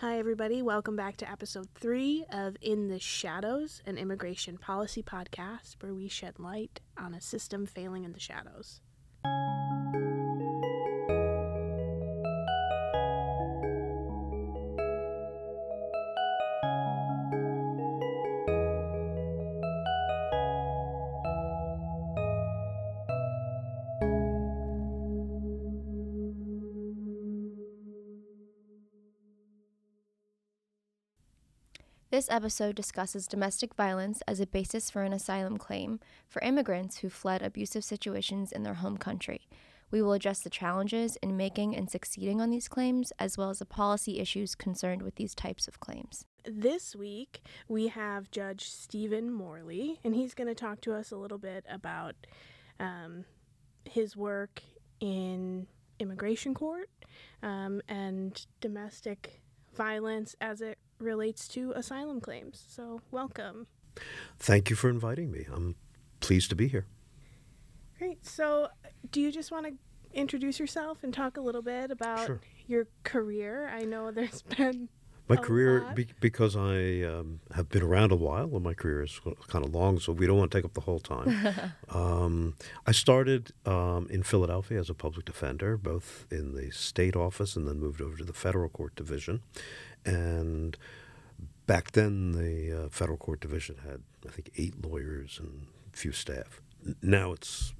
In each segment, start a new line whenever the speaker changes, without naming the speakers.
Hi, everybody. Welcome back to episode three of In the Shadows, an immigration policy podcast where we shed light on a system failing in the shadows.
This episode discusses domestic violence as a basis for an asylum claim for immigrants who fled abusive situations in their home country. We will address the challenges in making and succeeding on these claims, as well as the policy issues concerned with these types of claims.
This week, we have Judge Steven Morley, and he's going to talk to us a little bit about um, his work in immigration court um, and domestic violence as it relates to asylum claims. So, welcome.
Thank you for inviting me. I'm pleased to be here.
Great. So, do you just want to introduce yourself and talk a little bit about
Sure.
your career? I know there's been
My career, be, because I um, have been around a while, and my career is kind of long, so we don't want to take up the whole time. um, I started um, in Philadelphia as a public defender, both in the state office and then moved over to the federal court division. And back then, the uh, federal court division had, I think, eight lawyers and a few staff. Now it's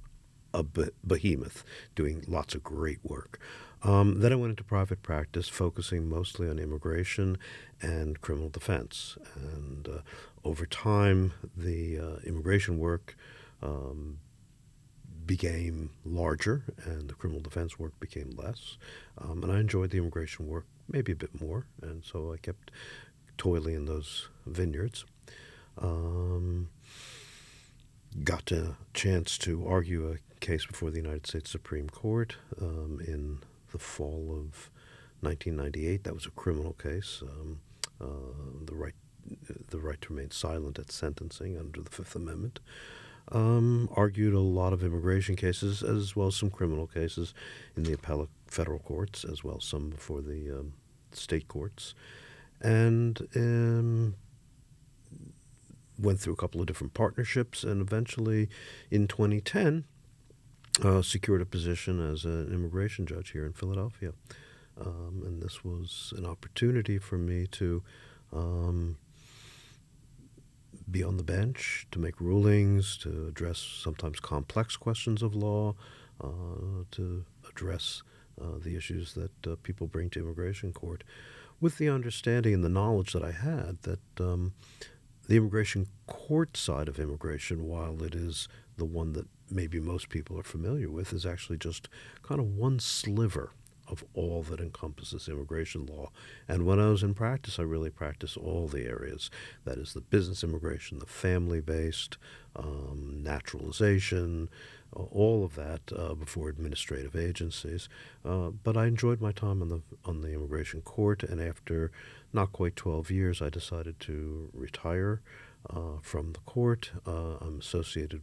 a behemoth doing lots of great work. Um, then I went into private practice, focusing mostly on immigration and criminal defense. And uh, over time, the uh, immigration work um, became larger and the criminal defense work became less. Um, and I enjoyed the immigration work maybe a bit more. And so I kept toiling in those vineyards. Um, got a chance to argue a case before the United States Supreme Court um, in the fall of 1998. That was a criminal case. Um, uh, the right, the right to remain silent at sentencing under the Fifth Amendment. Um, argued a lot of immigration cases as well as some criminal cases in the appellate federal courts, as well as some before the um, state courts, and um, went through a couple of different partnerships, and eventually, in 2010, uh, secured a position as an immigration judge here in Philadelphia. Um, and this was an opportunity for me to um, be on the bench, to make rulings, to address sometimes complex questions of law, uh, to address uh, the issues that uh, people bring to immigration court, with the understanding and the knowledge that I had that um, the immigration court side of immigration, while it is the one that maybe most people are familiar with, is actually just kind of one sliver of all that encompasses immigration law. And when I was in practice, I really practiced all the areas. That is the business immigration, the family based, um, naturalization, all of that uh, before administrative agencies. Uh, but I enjoyed my time on the on the immigration court, and after not quite 12 years, I decided to retire uh, from the court. Uh, I'm associated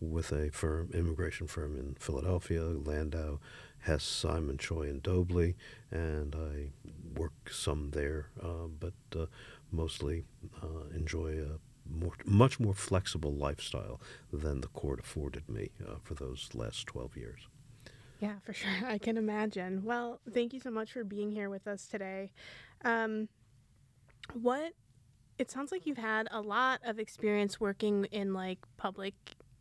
with a firm, immigration firm in Philadelphia, Landau, Hess, Simon, Choi, and Dobley, and I work some there, uh, but uh, mostly enjoy more, much more flexible lifestyle than the court afforded me uh, for those last 12 years.
Yeah, for sure. I can imagine. Well, thank you so much for being here with us today. Um, what it sounds like you've had a lot of experience working in like public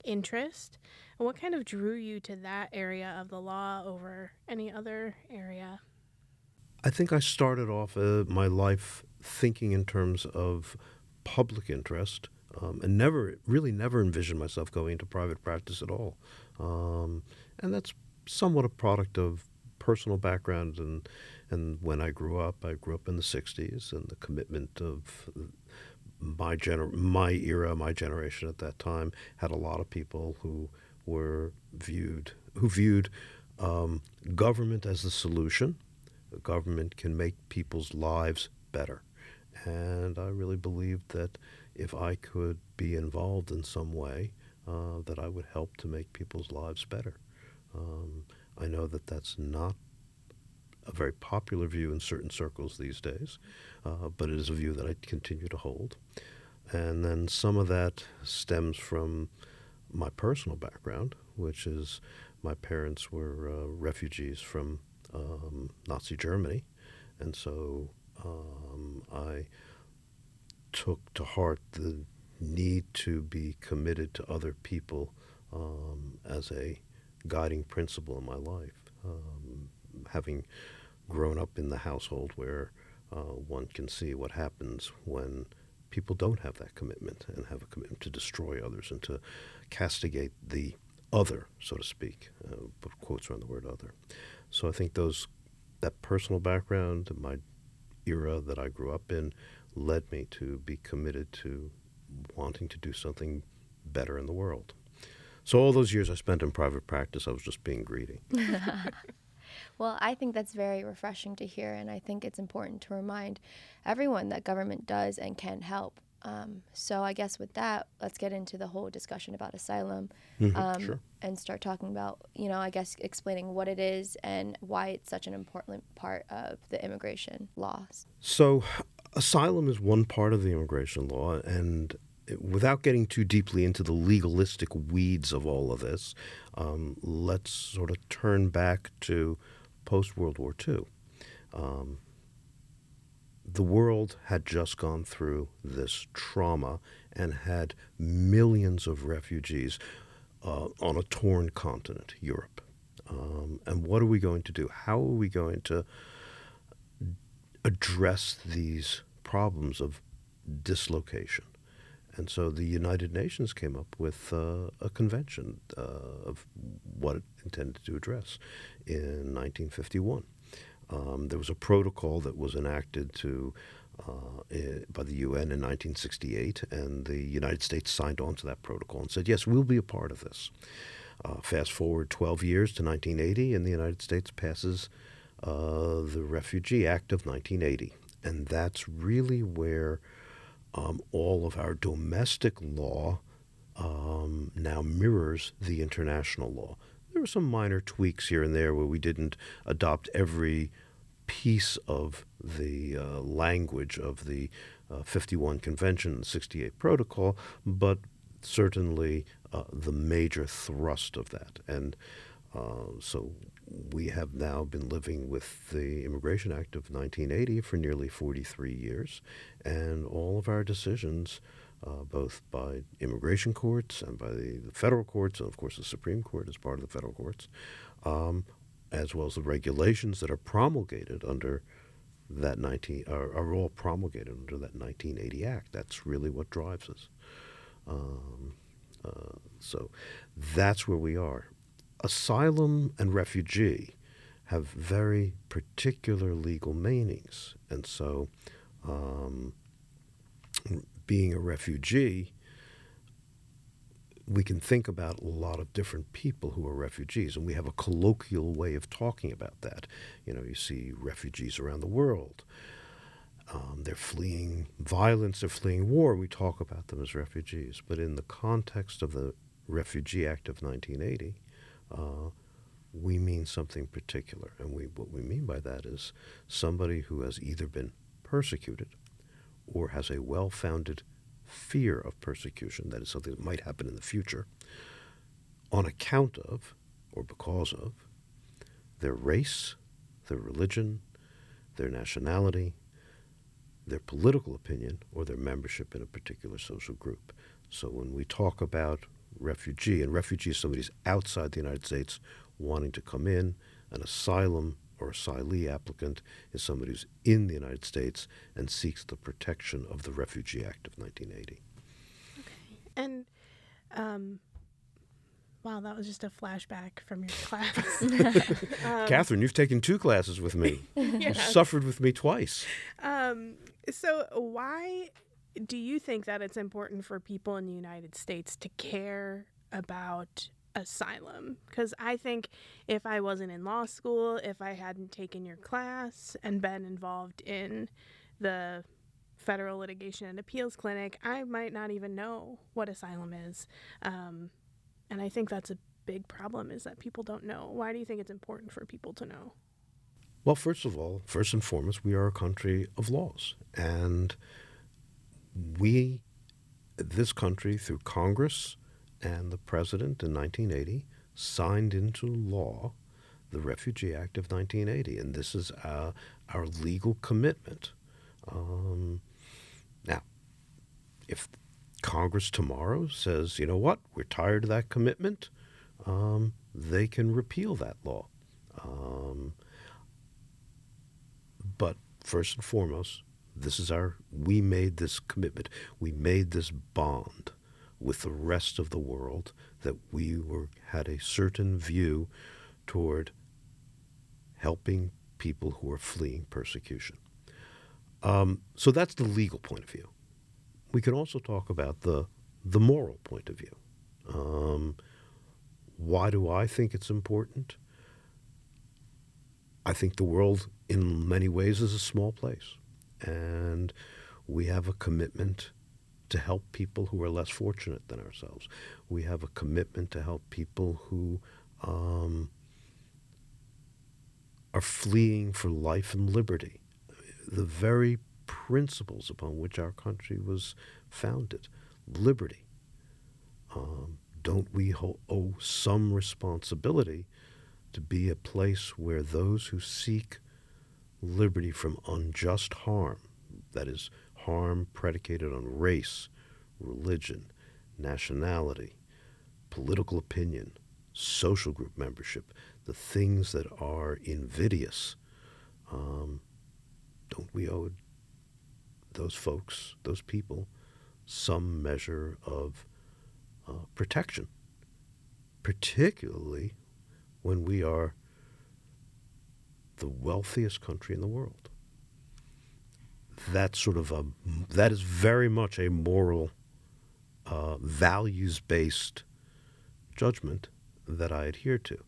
interest. And what kind of drew you to that area of the law over any other area?
I think I started off uh, my life thinking in terms of public interest um, and never, really never envisioned myself going into private practice at all. Um, and that's somewhat a product of personal background and, and when I grew up, I grew up in the 60s and the commitment of my gener- my era, my generation at that time had a lot of people who were viewed who viewed um, government as the solution. The government can make people's lives better, and I really believed that if I could be involved in some way, uh, that I would help to make people's lives better. Um, I know that that's not a very popular view in certain circles these days, uh, but it is a view that I continue to hold. And then some of that stems from my personal background, which is my parents were uh, refugees from um, Nazi Germany. And so um, I took to heart the need to be committed to other people um, as a guiding principle in my life. Um, having grown up in the household where uh, one can see what happens when people don't have that commitment and have a commitment to destroy others and to castigate the other, so to speak. Uh, quotes around the word other. So I think those that personal background, my era that I grew up in, led me to be committed to wanting to do something better in the world. So all those years I spent in private practice, I was just being greedy.
well, I think that's very refreshing to hear, and I think it's important to remind everyone that government does and can help. Um, so I guess with that, let's get into the whole discussion about asylum
Mhm,
um,
sure.
and start talking about, you know, I guess explaining what it is and why it's such an important part of the immigration laws.
So, asylum is one part of the immigration law, and without getting too deeply into the legalistic weeds of all of this, um, let's sort of turn back to post World War II. Um, the world had just gone through this trauma and had millions of refugees uh, on a torn continent, Europe. Um, and what are we going to do? How are we going to address these problems of dislocation? And so the United Nations came up with uh, a convention uh, of what it intended to address in 1951. Um, there was a protocol that was enacted to uh, by the UN in 1968, and the United States signed on to that protocol and said, "Yes, we'll be a part of this." Uh, fast forward 12 years to 1980, and the United States passes uh, the Refugee Act of 1980, and that's really where um, all of our domestic law um, now mirrors the international law. There were some minor tweaks here and there where we didn't adopt every piece of the uh, language of the uh, 51 Convention and 68 Protocol, but certainly uh, the major thrust of that. And uh, so we have now been living with the Immigration Act of 1980 for nearly 43 years, and all of our decisions, uh, both by immigration courts and by the, the federal courts, and of course the Supreme Court is part of the federal courts, um, as well as the regulations that are promulgated under that 19 are, are all promulgated under that 1980 Act. That's really what drives us. Um, uh, so that's where we are. Asylum and refugee have very particular legal meanings, and so um, being a refugee, we can think about a lot of different people who are refugees, and we have a colloquial way of talking about that. You know, you see refugees around the world. Um, they're fleeing violence, they're fleeing war. We talk about them as refugees. But in the context of the Refugee Act of 1980, uh, we mean something particular. And we, what we mean by that is somebody who has either been persecuted or has a well founded fear of persecution, that is something that might happen in the future, on account of or because of their race, their religion, their nationality, their political opinion, or their membership in a particular social group. So when we talk about refugee, and refugee is somebody who's outside the United States wanting to come in, an asylum or asylee applicant is somebody who's in the United States and seeks the protection of the Refugee Act of 1980. Okay.
And um, wow, that was just a flashback from your class. um,
Catherine, you've taken two classes with me.
yeah.
You've suffered with me twice.
Um, so why do you think that it's important for people in the United States to care about asylum? Because I think if I wasn't in law school, if I hadn't taken your class and been involved in the federal litigation and appeals clinic, I might not even know what asylum is. Um, and I think that's a big problem is that people don't know. Why do you think it's important for people to know?
Well, first of all, first and foremost, we are a country of laws. And we, this country, through Congress and the President in 1980, signed into law the Refugee Act of 1980. And this is our, our legal commitment. Um, now, if Congress tomorrow says, you know what, we're tired of that commitment, um, they can repeal that law. Um, but first and foremost, this is our, we made this commitment. We made this bond with the rest of the world that we were, had a certain view toward helping people who are fleeing persecution. Um, so that's the legal point of view. We can also talk about the the moral point of view. Um, why do I think it's important? I think the world, in many ways, is a small place. And we have a commitment to help people who are less fortunate than ourselves. We have a commitment to help people who um, are fleeing for life and liberty. The very principles upon which our country was founded liberty. Um, don't we owe some responsibility to be a place where those who seek liberty from unjust harm, that is, harm predicated on race, religion, nationality, political opinion, social group membership, the things that are invidious, um, don't we owe those folks, those people, some measure of uh, protection, particularly when we are the wealthiest country in the world. That's sort of a that is very much a moral, uh, values based judgment that I adhere to.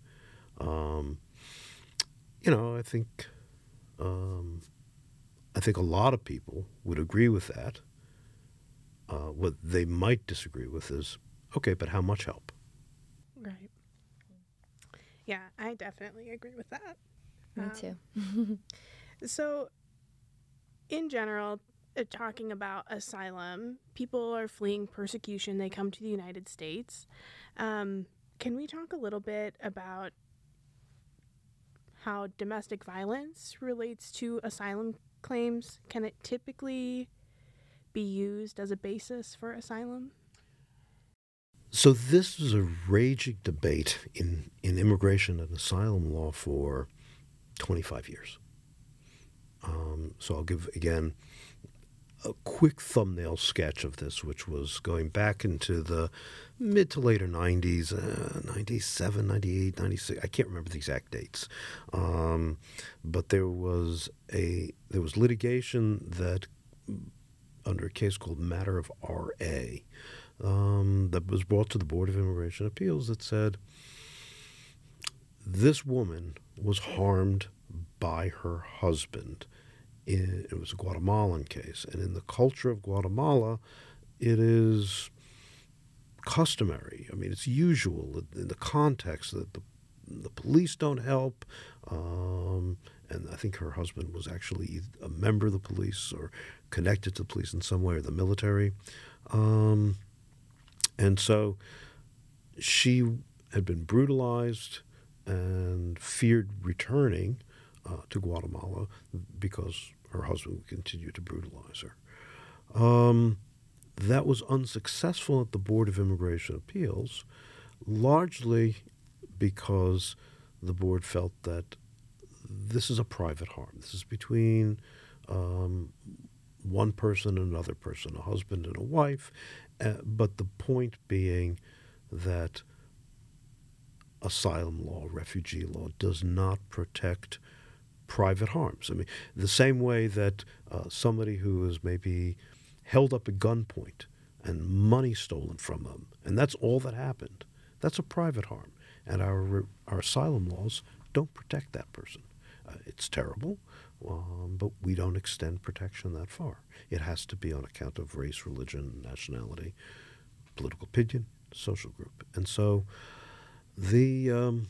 Um, you know, I think um, I think a lot of people would agree with that. Uh, what they might disagree with is, okay, but how much help?
Right. Yeah, I definitely agree with that.
Me
Um,
too.
So, in general, uh, talking about asylum, people are fleeing persecution. They come to the United States. Um, can we talk a little bit about how domestic violence relates to asylum claims? Can it typically be used as a basis for asylum?
So this is a raging debate in, in immigration and asylum law for 25 years. Um, so I'll give again a quick thumbnail sketch of this, which was going back into the mid to later 90s, uh, 97, 98, 96. I can't remember the exact dates. Um, but there was a there was litigation that under a case called Matter of R.A. Um, that was brought to the Board of Immigration Appeals that said this woman was harmed by her husband. In, it was a Guatemalan case, and in the culture of Guatemala, it is customary. I mean, it's usual in the context that the the police don't help. Um, and I think her husband was actually a member of the police or connected to the police in some way or the military. Um, and so she had been brutalized and feared returning uh, to Guatemala because her husband would continue to brutalize her. Um, that was unsuccessful at the Board of Immigration Appeals, largely because the board felt that this is a private harm. This is between um, one person and another person, a husband and a wife. Uh, but the point being that asylum law, refugee law, does not protect private harms. I mean, the same way that uh, somebody who is maybe held up at gunpoint and money stolen from them, and that's all that happened, that's a private harm. And our, our asylum laws don't protect that person. Uh, it's terrible, um, but we don't extend protection that far. It has to be on account of race, religion, nationality, political opinion, social group. And so the, um,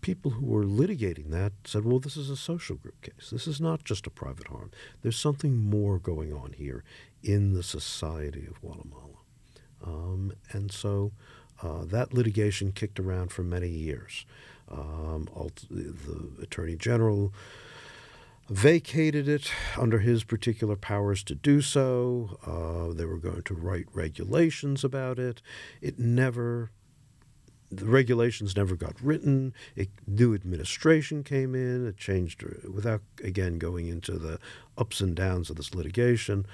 people who were litigating that said, well, this is a social group case. This is not just a private harm. There's something more going on here in the society of Guatemala. Um, and so uh, that litigation kicked around for many years. Um, the Attorney General vacated it under his particular powers to do so. Uh, they were going to write regulations about it. It never the regulations never got written. A new administration came in. It changed uh, without, again, going into the ups and downs of this litigation.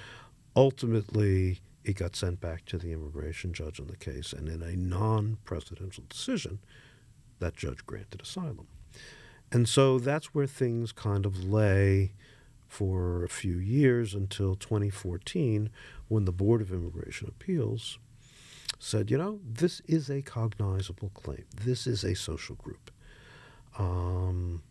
Ultimately, it got sent back to the immigration judge on the case, and in a non precedential decision, that judge granted asylum. And so that's where things kind of lay for a few years until 2014, when the Board of Immigration Appeals said, you know, this is a cognizable claim. This is a social group. Um,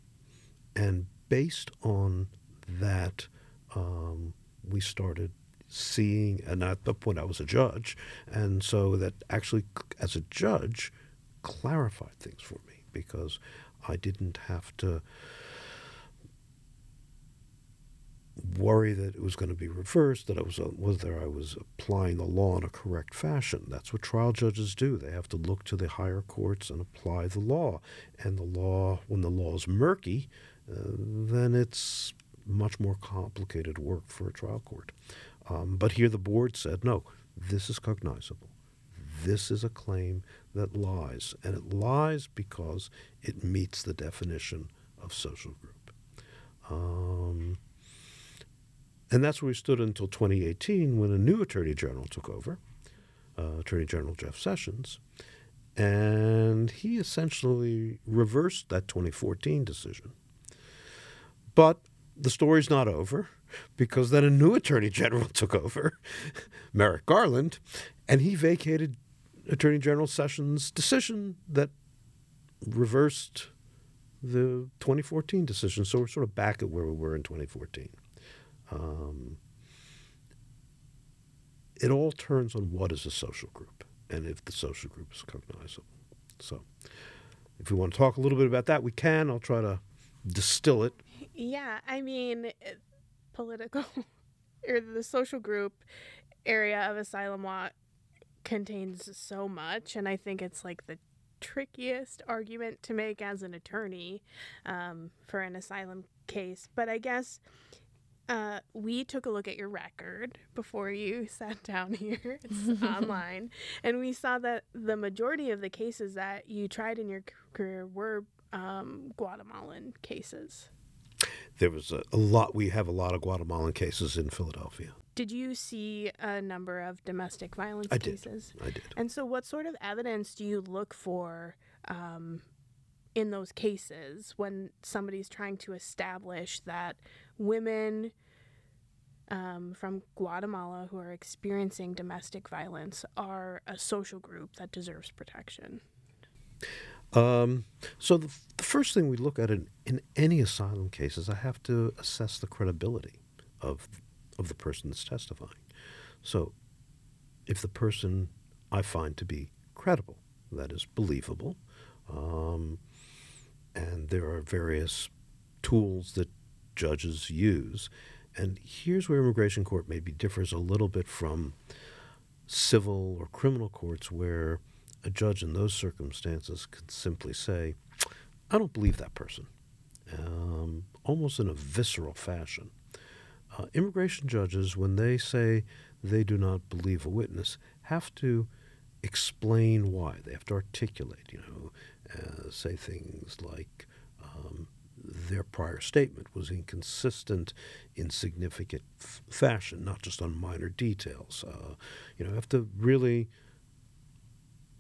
and based on that, um, we started seeing, and at the point I was a judge, and so that actually, as a judge, clarified things for me because I didn't have to worry that it was going to be reversed, that it was whether I was applying the law in a correct fashion. That's what trial judges do. They have to look to the higher courts and apply the law. And the law, when the law is murky, uh, then it's much more complicated work for a trial court. Um, but here the board said, no, this is cognizable. This is a claim that lies, and it lies because it meets the definition of social group. Um, and that's where we stood until 2018 when a new Attorney General took over, uh, Attorney General Jeff Sessions. And he essentially reversed that 2014 decision. But the story's not over because then a new Attorney General took over, Merrick Garland, and he vacated Attorney General Sessions' decision that reversed the 2014 decision. So we're sort of back at where we were in 2014. Um, it all turns on what is a social group and if the social group is cognizable. So, if we want to talk a little bit about that, we can. I'll try to distill it.
Yeah, I mean, political or the social group area of asylum law contains so much, and I think it's like the trickiest argument to make as an attorney um, for an asylum case. But I guess uh, we took a look at your record before you sat down here. It's online. And we saw that the majority of the cases that you tried in your career were um, Guatemalan cases.
There was a, a, lot, we have a lot of Guatemalan cases in Philadelphia.
Did you see a number of domestic violence
I
cases?
Did. I did.
And so, what sort of evidence do you look for um, in those cases when somebody's trying to establish that women um, from Guatemala who are experiencing domestic violence are a social group that deserves protection?
Um, so the, the, first thing we look at in, in any asylum case is I have to assess the credibility of of the person that's testifying. So if the person I find to be credible, that is believable, um, and there are various tools that judges use and here's where immigration court maybe differs a little bit from civil or criminal courts, where a judge in those circumstances could simply say, I don't believe that person, um, almost in a visceral fashion. Uh, immigration judges, when they say they do not believe a witness, have to explain why. They have to articulate, you know, uh, say things like, um, their prior statement was inconsistent in significant f- fashion, not just on minor details. Uh, you know, have to really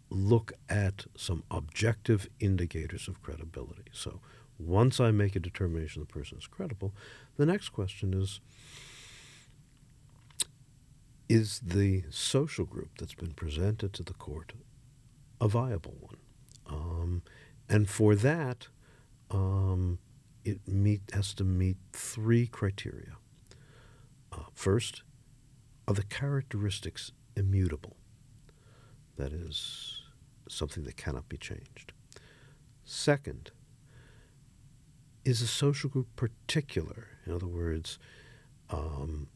look at some objective indicators of credibility. So once I make a determination the person is credible, the next question is is the social group that's been presented to the court a viable one? Um, and for that, um, it meet, has to meet three criteria. Uh, first, are the characteristics immutable? That is, something that cannot be changed. Second, is a social group particular? In other words, um,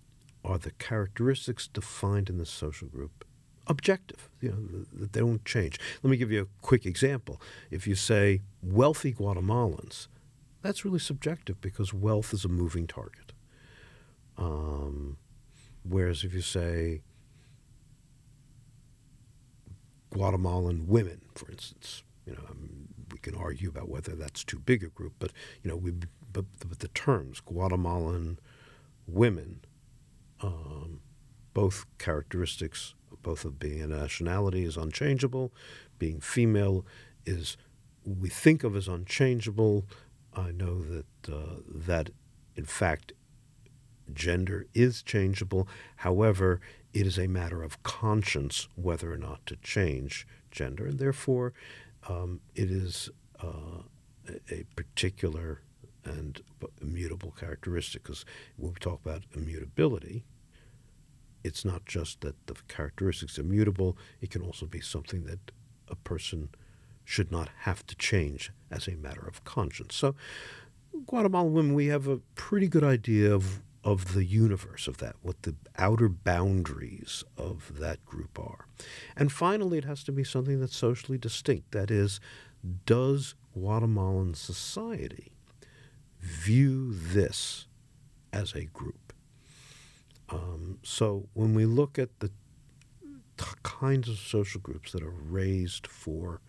are the characteristics defined in the social group objective? You know, that they don't change. Let me give you a quick example. If you say wealthy Guatemalans, that's really subjective because wealth is a moving target. Um, whereas if you say Guatemalan women, for instance, you know, um, we can argue about whether that's too big a group, but you know, we but, but the terms Guatemalan women, um, both characteristics, both of being a nationality is unchangeable, being female is we think of as unchangeable. I know that uh, that in fact gender is changeable. However, it is a matter of conscience whether or not to change gender, and therefore um, it is uh, a particular and immutable characteristic. Because when we talk about immutability, it's not just that the characteristics are mutable, it can also be something that a person should not have to change as a matter of conscience. So, Guatemalan women, we have a pretty good idea of of the universe of that, what the outer boundaries of that group are. And finally, it has to be something that's socially distinct. That is, does Guatemalan society view this as a group? Um, so when we look at the t- kinds of social groups that are raised for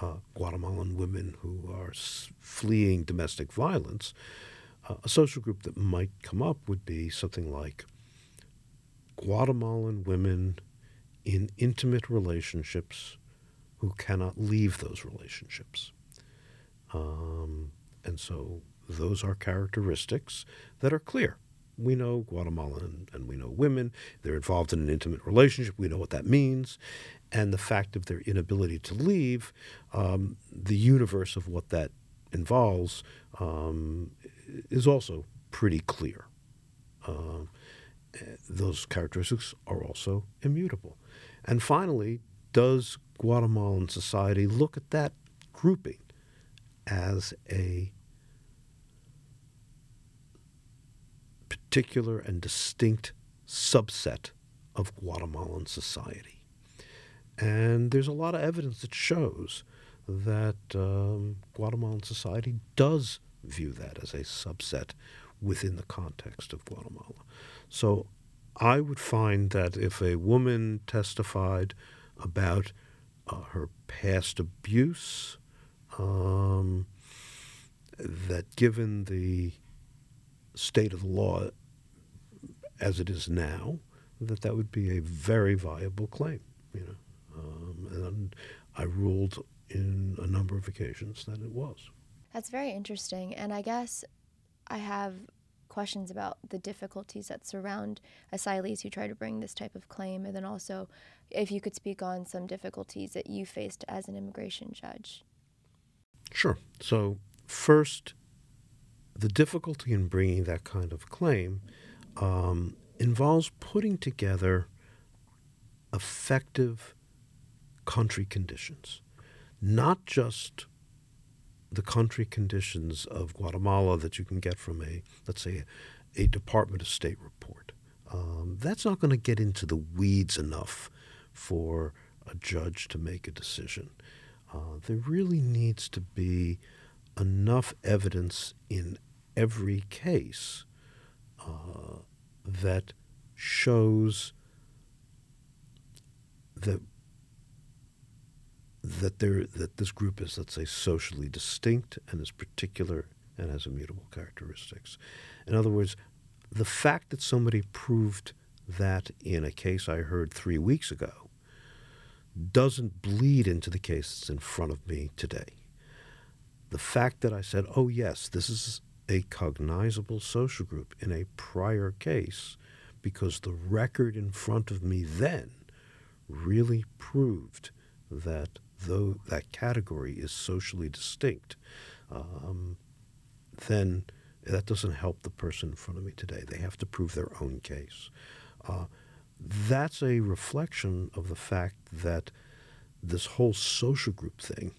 uh, Guatemalan women who are s- fleeing domestic violence, uh, a social group that might come up would be something like Guatemalan women in intimate relationships who cannot leave those relationships. Um, and so those are characteristics that are clear. We know Guatemalan and we know women. They're involved in an intimate relationship. We know what that means. And the fact of their inability to leave, um, the universe of what that involves um, is also pretty clear. Uh, those characteristics are also immutable. And finally, does Guatemalan society look at that grouping as a particular and distinct subset of Guatemalan society? And there's a lot of evidence that shows that um, Guatemalan society does view that as a subset within the context of Guatemala. So I would find that if a woman testified about uh, her past abuse, um, that given the state of the law as it is now, that that would be a very viable claim. You know, and I ruled in a number of occasions that it was.
That's very interesting. And I guess I have questions about the difficulties that surround asylees who try to bring this type of claim, and then also if you could speak on some difficulties that you faced as an immigration judge.
Sure. So, first, the difficulty in bringing that kind of claim um, involves putting together effective country conditions, not just the country conditions of Guatemala that you can get from a, let's say, a Department of State report. Um, that's not going to get into the weeds enough for a judge to make a decision. Uh, there really needs to be enough evidence in every case uh, that shows that that there that this group is, let's say, socially distinct and is particular and has immutable characteristics. In other words, the fact that somebody proved that in a case I heard three weeks ago doesn't bleed into the case that's in front of me today. The fact that I said, oh, yes, this is a cognizable social group in a prior case because the record in front of me then really proved that though that category is socially distinct, um, then that doesn't help the person in front of me today. They have to prove their own case. Uh, that's a reflection of the fact that this whole social group thing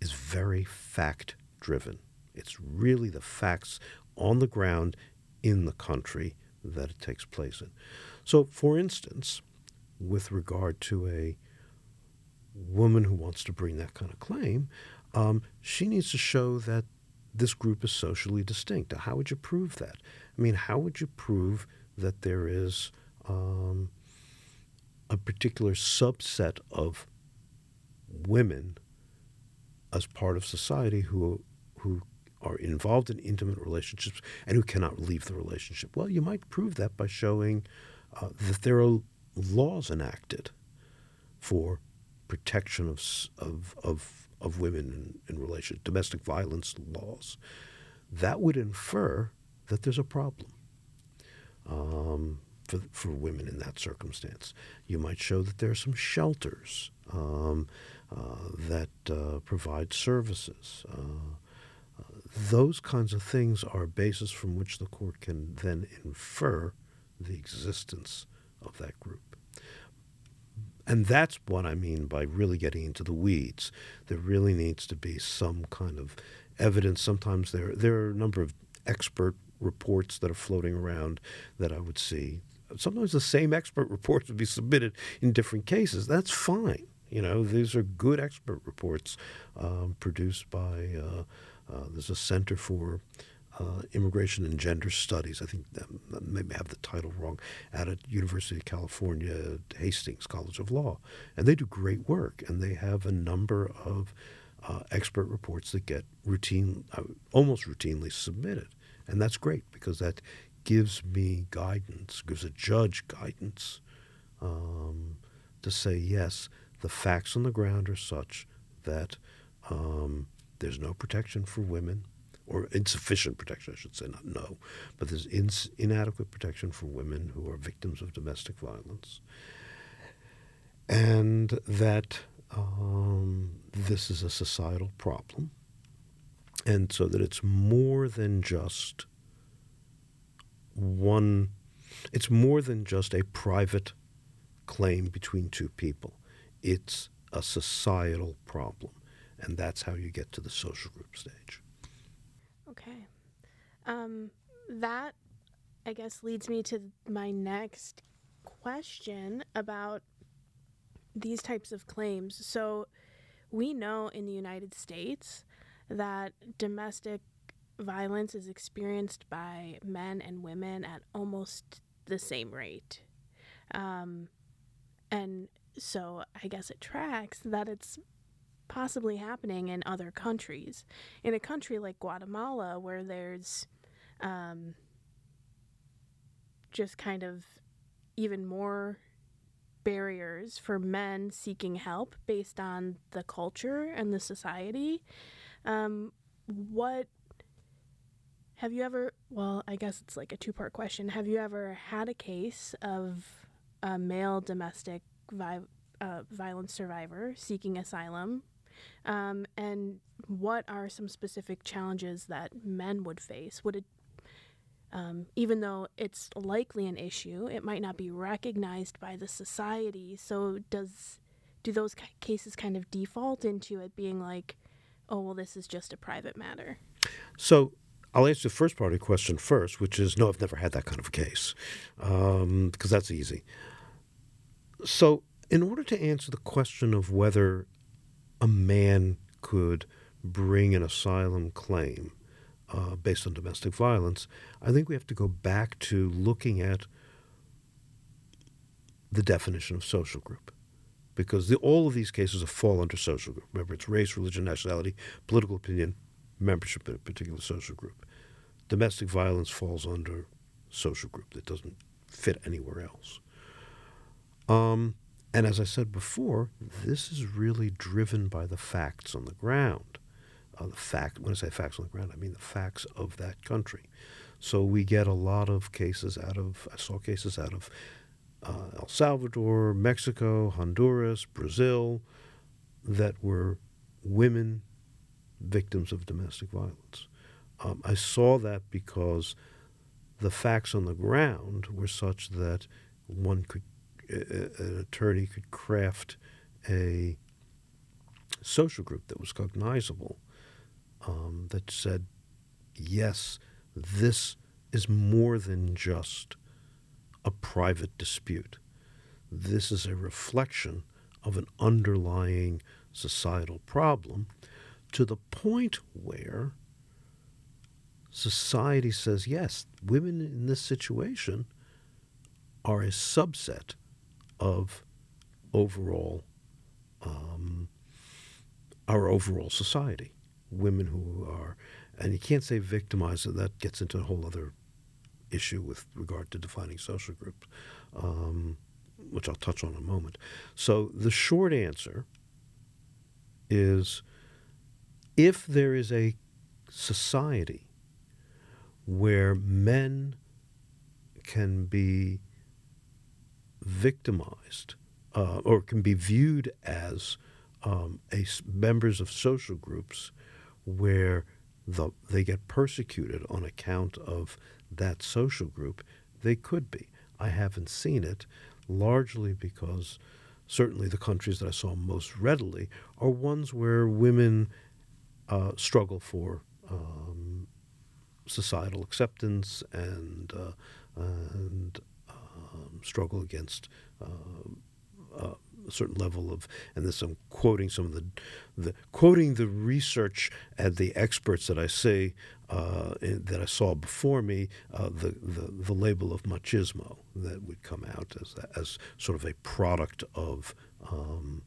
is very fact driven. It's really the facts on the ground in the country that it takes place in. So, for instance, with regard to a woman who wants to bring that kind of claim, um, she needs to show that this group is socially distinct. How would you prove that? I mean, how would you prove that there is um, a particular subset of women as part of society who who are involved in intimate relationships and who cannot leave the relationship? Well, you might prove that by showing uh, that there are laws enacted for protection of of of, of women in, in relation domestic violence laws. That would infer that there's a problem um, for for women in that circumstance. You might show that there are some shelters um, uh, that uh, provide services. Uh, uh, those kinds of things are a basis from which the court can then infer the existence of that group. And that's what I mean by really getting into the weeds. There really needs to be some kind of evidence. Sometimes there there are a number of expert reports that are floating around that I would see. Sometimes the same expert reports would be submitted in different cases. That's fine. You know, these are good expert reports um, produced by. Uh, uh, there's a Center for uh, Immigration and Gender Studies. I think that, that maybe have the title wrong. At a University of California, Hastings College of Law, and they do great work. And they have a number of uh, expert reports that get routine, uh, almost routinely submitted, and that's great because that gives me guidance, gives a judge guidance um, to say yes, the facts on the ground are such that um, there's no protection for women or insufficient protection, I should say, not no, but there's ins- inadequate protection for women who are victims of domestic violence. And that um, this is a societal problem. And so that it's more than just one, it's more than just a private claim between two people. It's a societal problem. And that's how you get to the social group stage.
Um, that, I guess, leads me to my next question about these types of claims. So, we know in the United States that domestic violence is experienced by men and women at almost the same rate. Um, and so I guess it tracks that it's possibly happening in other countries. In a country like Guatemala, where there's um, just kind of even more barriers for men seeking help based on the culture and the society. Um, what have you ever? Well, I guess it's like a two part question. Have you ever had a case of a male domestic vi- uh, violence survivor seeking asylum um, and what are some specific challenges that men would face? Would it, um, even though it's likely an issue, it might not be recognized by the society. So does do those cases kind of default into it being like, oh well, this is just a private matter?
So I'll answer the first part of the question first, which is no, I've never had that kind of a case, because um, that's easy. So, in order to answer the question of whether a man could bring an asylum claim uh, based on domestic violence, I think we have to go back to looking at the definition of social group. Because the, all of these cases fall under social group. Remember, it's race, religion, nationality, political opinion, membership in a particular social group. Domestic violence falls under social group that doesn't fit anywhere else. Um, and as I said before, this is really driven by the facts on the ground. Uh, the fact, when I say facts on the ground, I mean the facts of that country. So we get a lot of cases out of, I saw cases out of uh, El Salvador, Mexico, Honduras, Brazil, that were women victims of domestic violence. Um, I saw that because the facts on the ground were such that one could an attorney could craft a social group that was cognizable um, that said yes, this is more than just a private dispute. This is a reflection of an underlying societal problem to the point where society says, yes, women in this situation are a subset of overall um, our overall society. Women who are, and you can't say victimized, that gets into a whole other issue with regard to defining social groups, um, which I'll touch on in a moment. So the short answer is if there is a society where men can be victimized uh, or can be viewed as um, a, members of social groups where the, they get persecuted on account of that social group, they could be. I haven't seen it, largely because certainly the countries that I saw most readily are ones where women uh, struggle for um, societal acceptance and uh, and um, struggle against uh, uh, a certain level of, and this I'm quoting some of the, the quoting the research and the experts that I see uh, that I saw before me, uh, the, the the label of machismo that would come out as as sort of a product of. Um,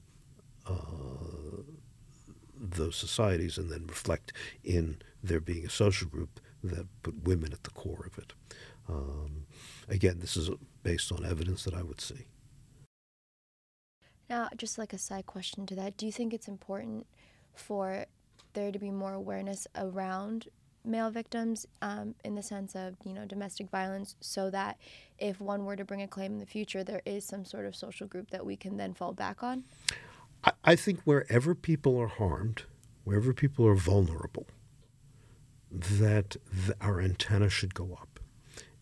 uh, those societies and then reflect in there being a social group that put women at the core of it. Um, again, this is based on evidence that I would see.
Now, just like a side question to that, do you think it's important for there to be more awareness around male victims um, in the sense of you know domestic violence so that if one were to bring a claim in the future there is some sort of social group that we can then fall back on?
I, I think wherever people are harmed wherever people are vulnerable that our antenna should go up.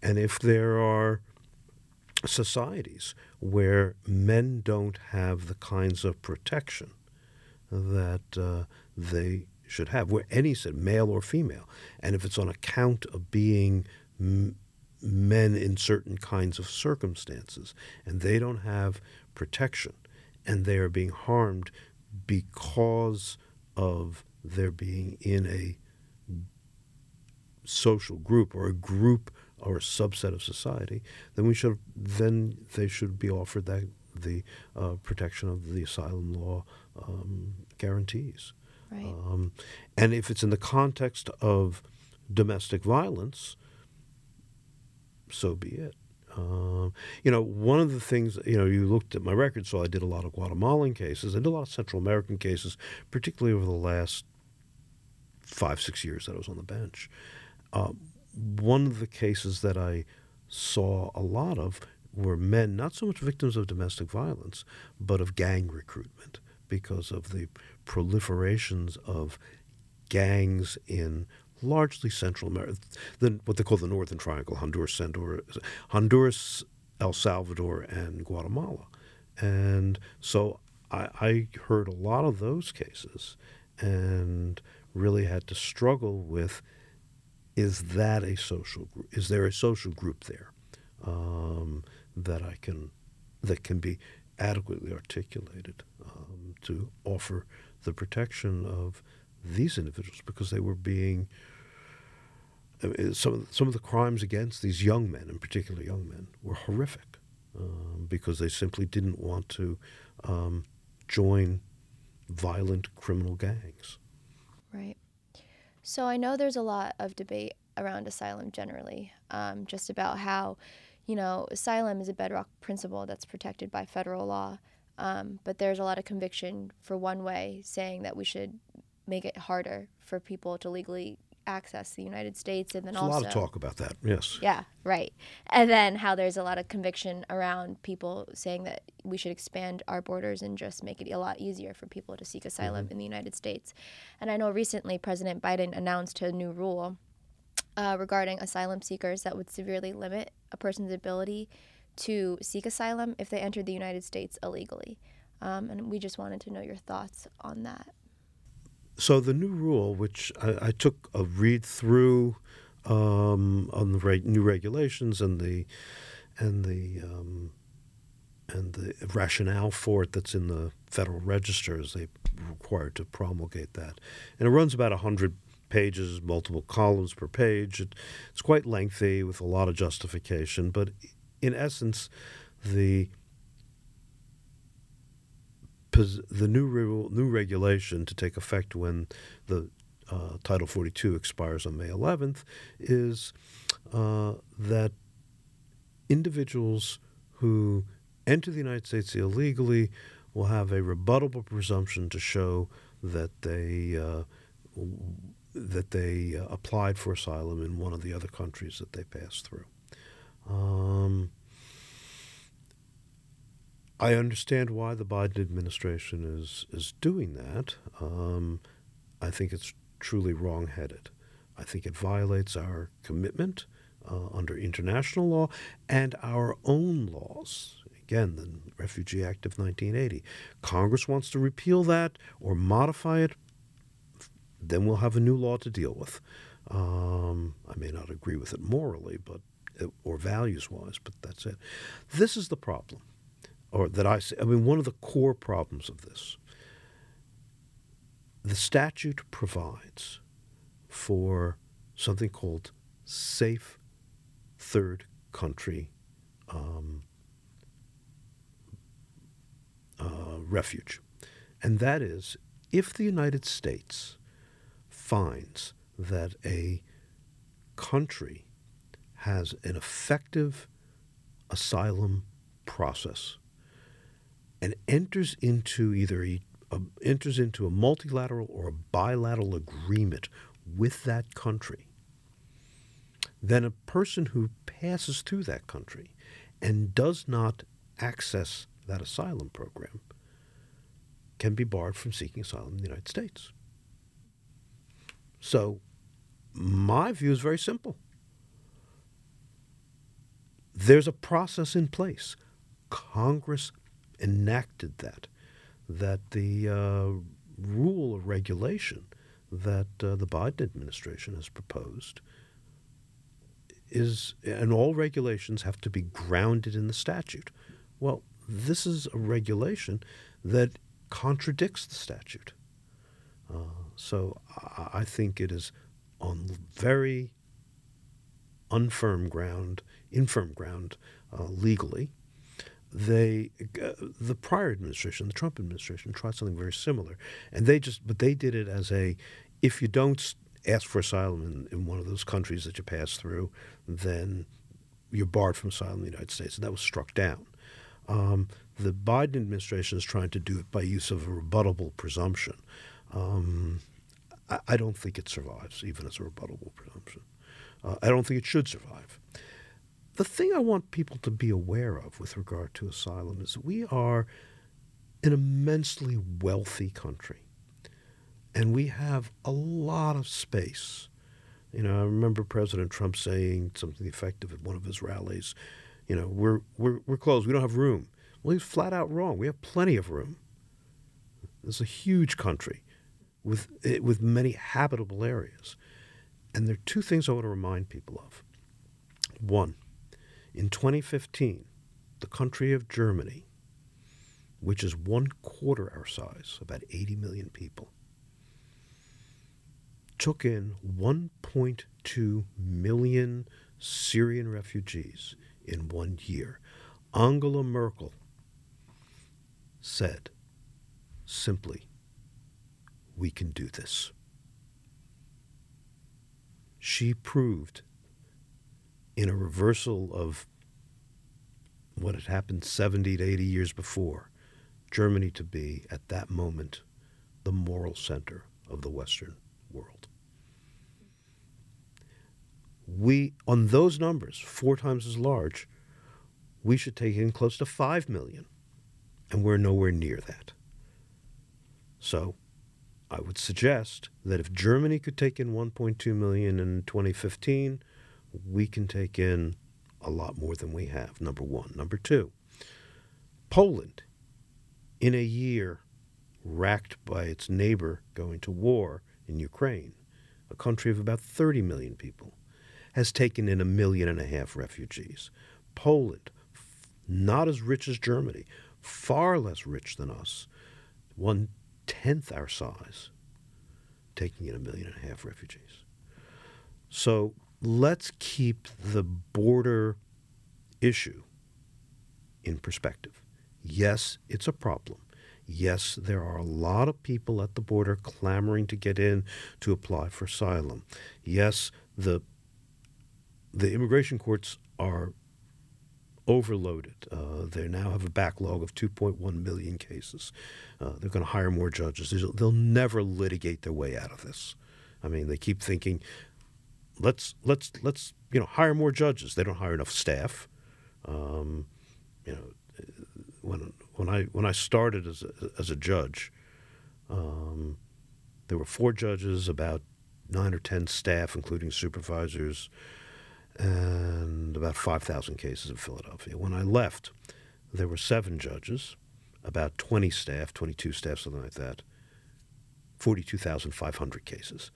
And if there are societies where men don't have the kinds of protection that uh, they should have, where any said male or female, and if it's on account of being m- men in certain kinds of circumstances, and they don't have protection, and they are being harmed because of their being in a social group or a group or a subset of society, then we should then they should be offered that the uh, protection of the asylum law um, guarantees.
Right.
Um, and if it's in the context of domestic violence, so be it. Um, you know, one of the things, you know, you looked at my record, so I did a lot of Guatemalan cases. I did a lot of Central American cases, particularly over the last five, six years that I was on the bench. Uh, one of the cases that I saw a lot of were men, not so much victims of domestic violence, but of gang recruitment because of the proliferations of gangs in largely Central America, the, what they call the Northern Triangle, Honduras, Honduras, El Salvador, and Guatemala. And so I, I heard a lot of those cases and really had to struggle with – is that a social group? Is there a social group there um, that I can that can be adequately articulated um, to offer the protection of these individuals because they were being I mean, some of, some of the crimes against these young men, in particular young men, were horrific um, because they simply didn't want to um, join violent criminal gangs.
Right. So I know there's a lot of debate around asylum generally, um, just about how, you know, asylum is a bedrock principle that's protected by federal law. Um, but there's a lot of conviction for one way, saying that we should make it harder for people to legally access the United States, and then
There's
also
a lot of talk about that. Yes.
Yeah, right. And then how there's a lot of conviction around people saying that we should expand our borders and just make it a lot easier for people to seek asylum mm-hmm. in the United States. And I know recently President Biden announced a new rule uh, regarding asylum seekers that would severely limit a person's ability to seek asylum if they entered the United States illegally. Um, and we just wanted to know your thoughts on that.
So the new rule, which I, I took a read through um, on the reg- new regulations and the and the um, and the rationale for it that's in the Federal Register as they required to promulgate that, and it runs about hundred pages, multiple columns per page. It, it's quite lengthy with a lot of justification, but in essence, the the new new regulation to take effect when the uh, Title 42 expires on May 11th is uh, that individuals who enter the United States illegally will have a rebuttable presumption to show that they uh, that they uh, applied for asylum in one of the other countries that they passed through. Um, I understand why the Biden administration is is doing that. Um, I think it's truly wrongheaded. I think it violates our commitment uh, under international law and our own laws. Again, the Refugee Act of 1980. Congress wants to repeal that or modify it, then we'll have a new law to deal with. Um, I may not agree with it morally, but or values wise, but that's it. This is the problem or that I see, I mean, one of the core problems of this, the statute provides for something called safe third country um, uh, refuge. And that is if the United States finds that a country has an effective asylum process and enters into either a, a, enters into a multilateral or a bilateral agreement with that country, then a person who passes through that country and does not access that asylum program can be barred from seeking asylum in the United States. So, my view is very simple. There's a process in place. Congress enacted that, that the uh, rule or regulation that uh, the Biden administration has proposed is, and all regulations have to be grounded in the statute. Well, this is a regulation that contradicts the statute. Uh, so I, I think it is on very unfirm ground, infirm ground uh, legally, they uh, the prior administration, the Trump administration, tried something very similar, and they just but they did it as a if you don't ask for asylum in, in one of those countries that you pass through, then you're barred from asylum in the United States, and that was struck down. Um, the Biden administration is trying to do it by use of a rebuttable presumption. Um, I, I, don't think it survives, even as a rebuttable presumption. Uh, I don't think it should survive. The thing I want people to be aware of with regard to asylum is we are an immensely wealthy country. And we have a lot of space. You know, I remember President Trump saying something effective at one of his rallies. You know, we're, we're, we're closed. We don't have room. Well, he's flat out wrong. We have plenty of room. It's a huge country with, eh, with many habitable areas. And there are two things I want to remind people of. One, in 2015, the country of Germany, which is one quarter our size, about 80 million people, took in 1.2 million Syrian refugees in one year. Angela Merkel said simply, We can do this. She proved in a reversal of what had happened 70 to 80 years before, Germany to be, at that moment, the moral center of the Western world. We, on those numbers, four times as large, we should take in close to 5 million, and we're nowhere near that. So I would suggest that if Germany could take in 1.2 million in 2015, we can take in a lot more than we have, number one. Number two, Poland, in a year, racked by its neighbor going to war in Ukraine, a country of about 30 million people, has taken in a million and a half refugees. Poland, not as rich as Germany, far less rich than us, one tenth our size, taking in a million and a half refugees. So let's keep the border issue in perspective. Yes, it's a problem. Yes, there are a lot of people at the border clamoring to get in to apply for asylum. Yes, the the immigration courts are overloaded. Uh, they now have a backlog of 2.1 million cases. Uh, they're going to hire more judges. They'll never litigate their way out of this. I mean, they keep thinking, let's let's let's you know hire more judges. They don't hire enough staff. Um, you know, when when I when I started as a, as a judge, um, there were four judges, about nine or ten staff, including supervisors, and about five thousand cases in Philadelphia. When I left, there were seven judges, about twenty staff, twenty-two staff, something like that. Forty-two thousand five hundred cases.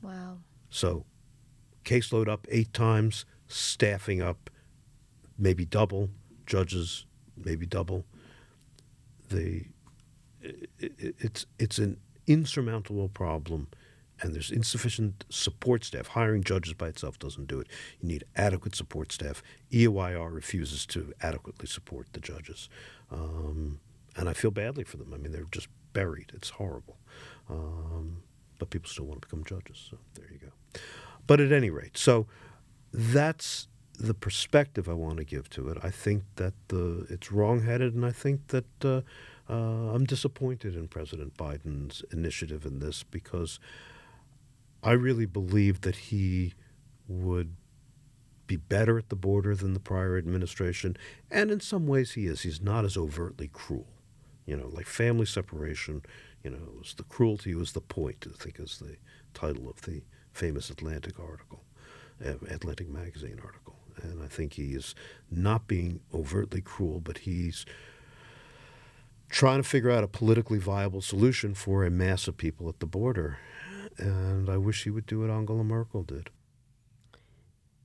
Wow.
So, caseload up eight times, staffing up maybe double, judges maybe double the it's it's an insurmountable problem and there's insufficient support staff. Hiring judges by itself doesn't do it. You need adequate support staff. EOIR refuses to adequately support the judges. Um, and I feel badly for them. I mean, they're just buried. It's horrible. Um, but people still want to become judges. So there you go. But at any rate, so that's the perspective I want to give to it. I think that the, it's wrongheaded, and I think that uh, uh, I'm disappointed in President Biden's initiative in this because I really believe that he would be better at the border than the prior administration, and in some ways he is. He's not as overtly cruel. You know, like family separation, you know, was the cruelty was the point, I think is the title of the famous Atlantic article, uh, Atlantic magazine article. And I think he is not being overtly cruel, but he's trying to figure out a politically viable solution for a mass of people at the border. And I wish he would do what Angela Merkel did.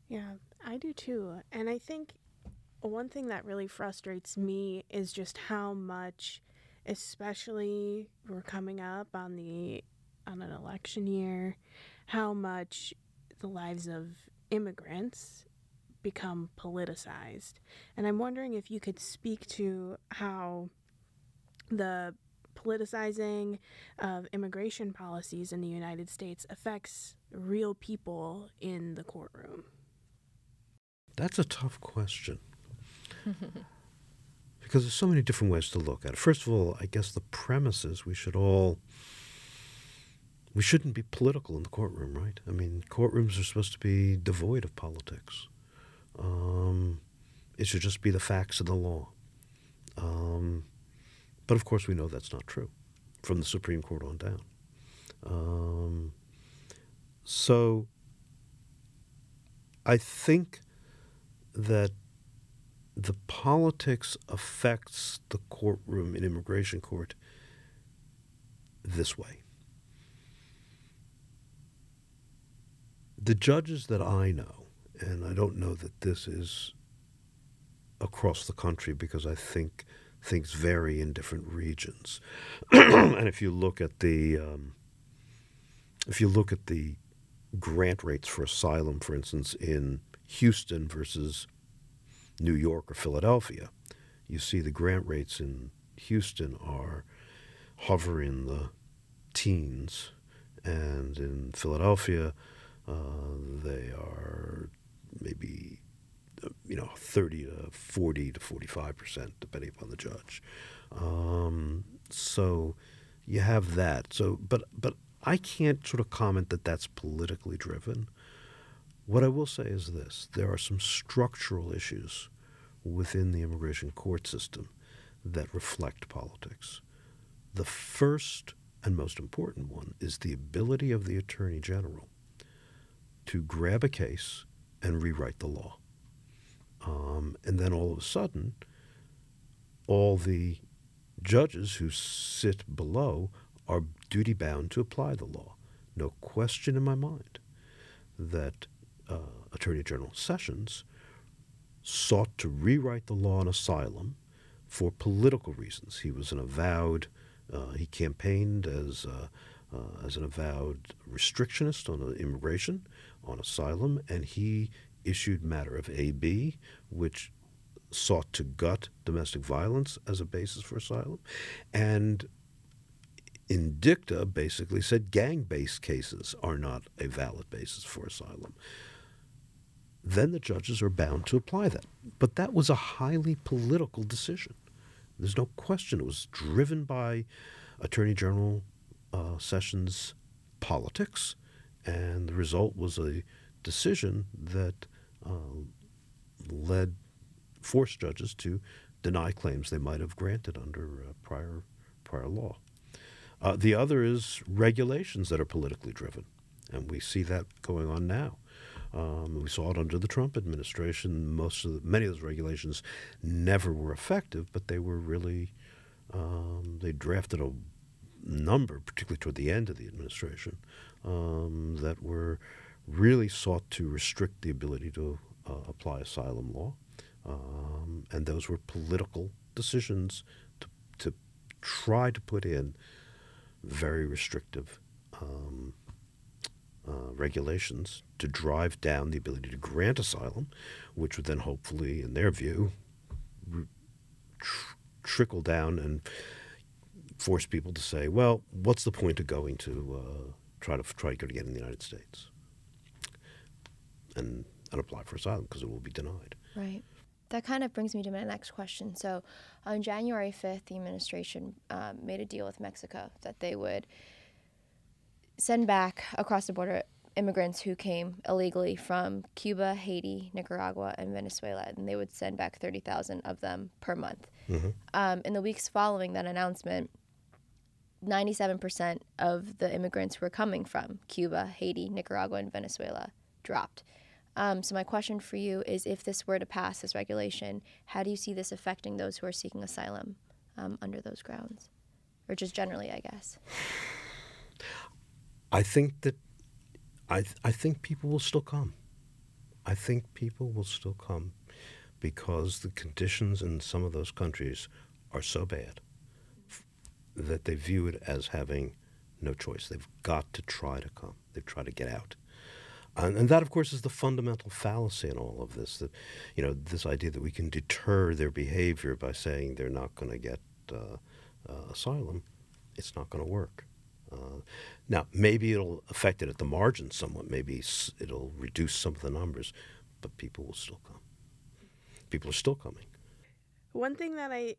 Yeah, I do too. And I think one thing that really frustrates me is just how much, especially we're coming up on the on an election year, how much the lives of immigrants become politicized. And I'm wondering if you could speak to how the politicizing of immigration policies in the United States affects real people in the courtroom?
That's a tough question. because there's so many different ways to look at it. First of all, I guess the premise is we should all we shouldn't be political in the courtroom, right? I mean, courtrooms are supposed to be devoid of politics. Um, it should just be the facts of the law. Um, but of course, we know that's not true from the Supreme Court on down. Um, so I think that the politics affects the courtroom in immigration court this way. The judges that I know, and I don't know that this is across the country because I think things vary in different regions. and if you look at the um, if you look at the grant rates for asylum, for instance, in Houston versus New York or Philadelphia, you see the grant rates in Houston are hover in the teens, and in Philadelphia, they are maybe you know, 30 to 40 to 45 percent, depending upon the judge. Um, so you have that. So, but but I can't sort of comment that that's politically driven. What I will say is this: there are some structural issues within the immigration court system that reflect politics. The first and most important one is the ability of the attorney general to grab a case and rewrite the law. Um, and then all of a sudden, all the judges who sit below are duty bound to apply the law. No question in my mind that uh, Attorney General Sessions sought to rewrite the law on asylum for political reasons. He was an avowed, uh, he campaigned as, uh, uh as an avowed restrictionist on immigration, on asylum, and he issued matter of AB, which sought to gut domestic violence as a basis for asylum. And in dicta basically said gang based cases are not a valid basis for asylum. Then the judges are bound to apply that. But that was a highly political decision. There's no question it was driven by Attorney General uh, Sessions' politics, and the result was a decision that uh, led forced judges to deny claims they might have granted under uh, prior prior law. Uh, the other is regulations that are politically driven, and we see that going on now. Um, we saw it under the Trump administration. Most of the, many of those regulations never were effective, but they were really um, they drafted a number, particularly toward the end of the administration, um, that were really sought to restrict the ability to uh, apply asylum law, um, and those were political decisions to to try to put in very restrictive um, uh, regulations to drive down the ability to grant asylum, which would then hopefully, in their view, tr- trickle down and force people to say, well, what's the point of going to uh, try to try to get in the United States and, and apply for asylum because it will be denied.
Right. That kind of brings me to my next question. So, on January 5th, the administration um, made a deal with Mexico that they would send back across the border immigrants who came illegally from Cuba, Haiti, Nicaragua, and Venezuela, and they would send back 30,000 of them per month. Mm-hmm. Um, in the weeks following that announcement, 97% of the immigrants who were coming from Cuba, Haiti, Nicaragua, and Venezuela dropped. Um, so my question for you is, if this were to pass this regulation, how do you see this affecting those who are seeking asylum um, under those grounds, or just generally, I guess?
I think that I th- I think people will still come. I think people will still come because the conditions in some of those countries are so bad that they view it as having no choice. They've got to try to come. They've tried to get out. And, and, that, of course, is the fundamental fallacy in all of this. That, you know, this idea that we can deter their behavior by saying they're not going to get uh, uh, asylum, it's not going to work. Uh, now, maybe it'll affect it at the margin somewhat. Maybe it'll reduce some of the numbers, but people will still come. People are still coming.
One thing that I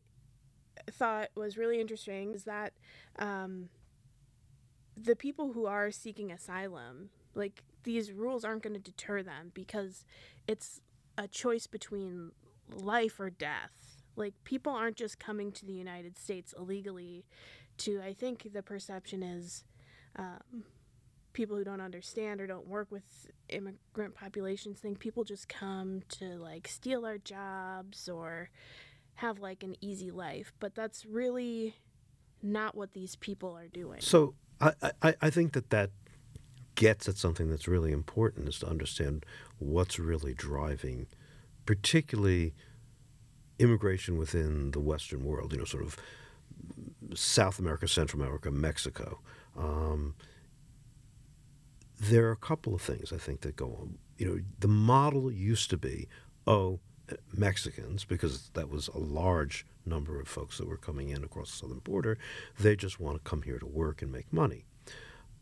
thought was really interesting is that um, the people who are seeking asylum, like these rules aren't going to deter them because it's a choice between life or death. Like people aren't just coming to the United States illegally to I think the perception is um, people who don't understand or don't work with immigrant populations think people just come to like steal our jobs or have like an easy life but that's really not what these people are doing
so i i, I think that that gets at something that's really important is to understand what's really driving particularly immigration within the western world you know sort of south america central america mexico um, there are a couple of things I think that go on. You know, the model used to be, oh, Mexicans, because that was a large number of folks that were coming in across the southern border, they just want to come here to work and make money.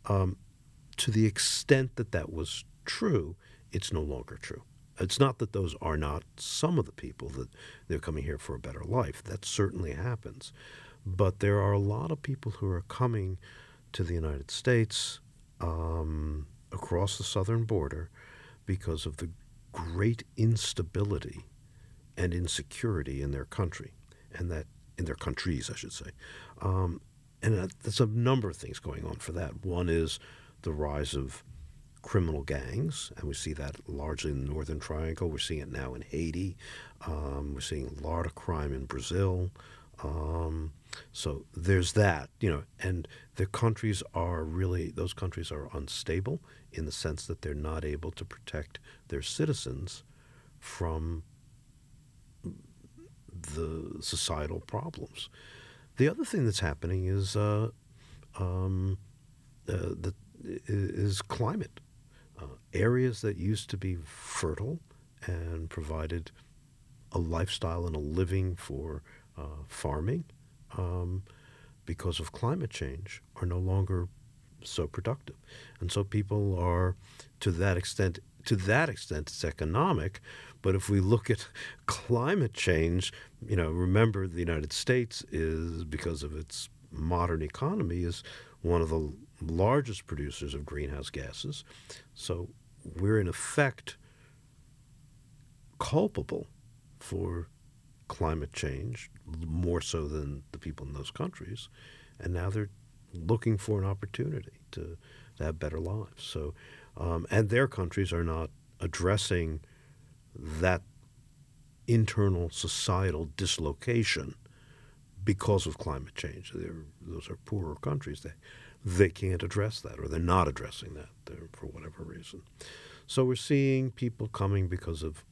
Um, to the extent that that was true, it's no longer true. It's not that those are not some of the people that they're coming here for a better life. That certainly happens. But there are a lot of people who are coming to the United States um, across the southern border because of the great instability and insecurity in their country, and that in their countries, I should say. Um, and that, there's a number of things going on for that. One is the rise of criminal gangs, and we see that largely in the Northern Triangle. We're seeing it now in Haiti. Um, we're seeing a lot of crime in Brazil. Um, so there's that, you know, and the countries are really, those countries are unstable in the sense that they're not able to protect their citizens from the societal problems. The other thing that's happening is uh, um, uh, the, is climate. Uh, areas that used to be fertile and provided a lifestyle and a living for uh, farming um, because of climate change are no longer so productive. And so people are, to that extent, to that extent, it's economic. But if we look at climate change, you know, remember the United States is, because of its modern economy, is one of the largest producers of greenhouse gases. So we're in effect culpable for climate change more so than the people in those countries. And now they're looking for an opportunity to, to have better lives. So, um, and their countries are not addressing that internal societal dislocation because of climate change. They're, those are poorer countries. They, they can't address that, or they're not addressing that for whatever reason. So we're seeing people coming because of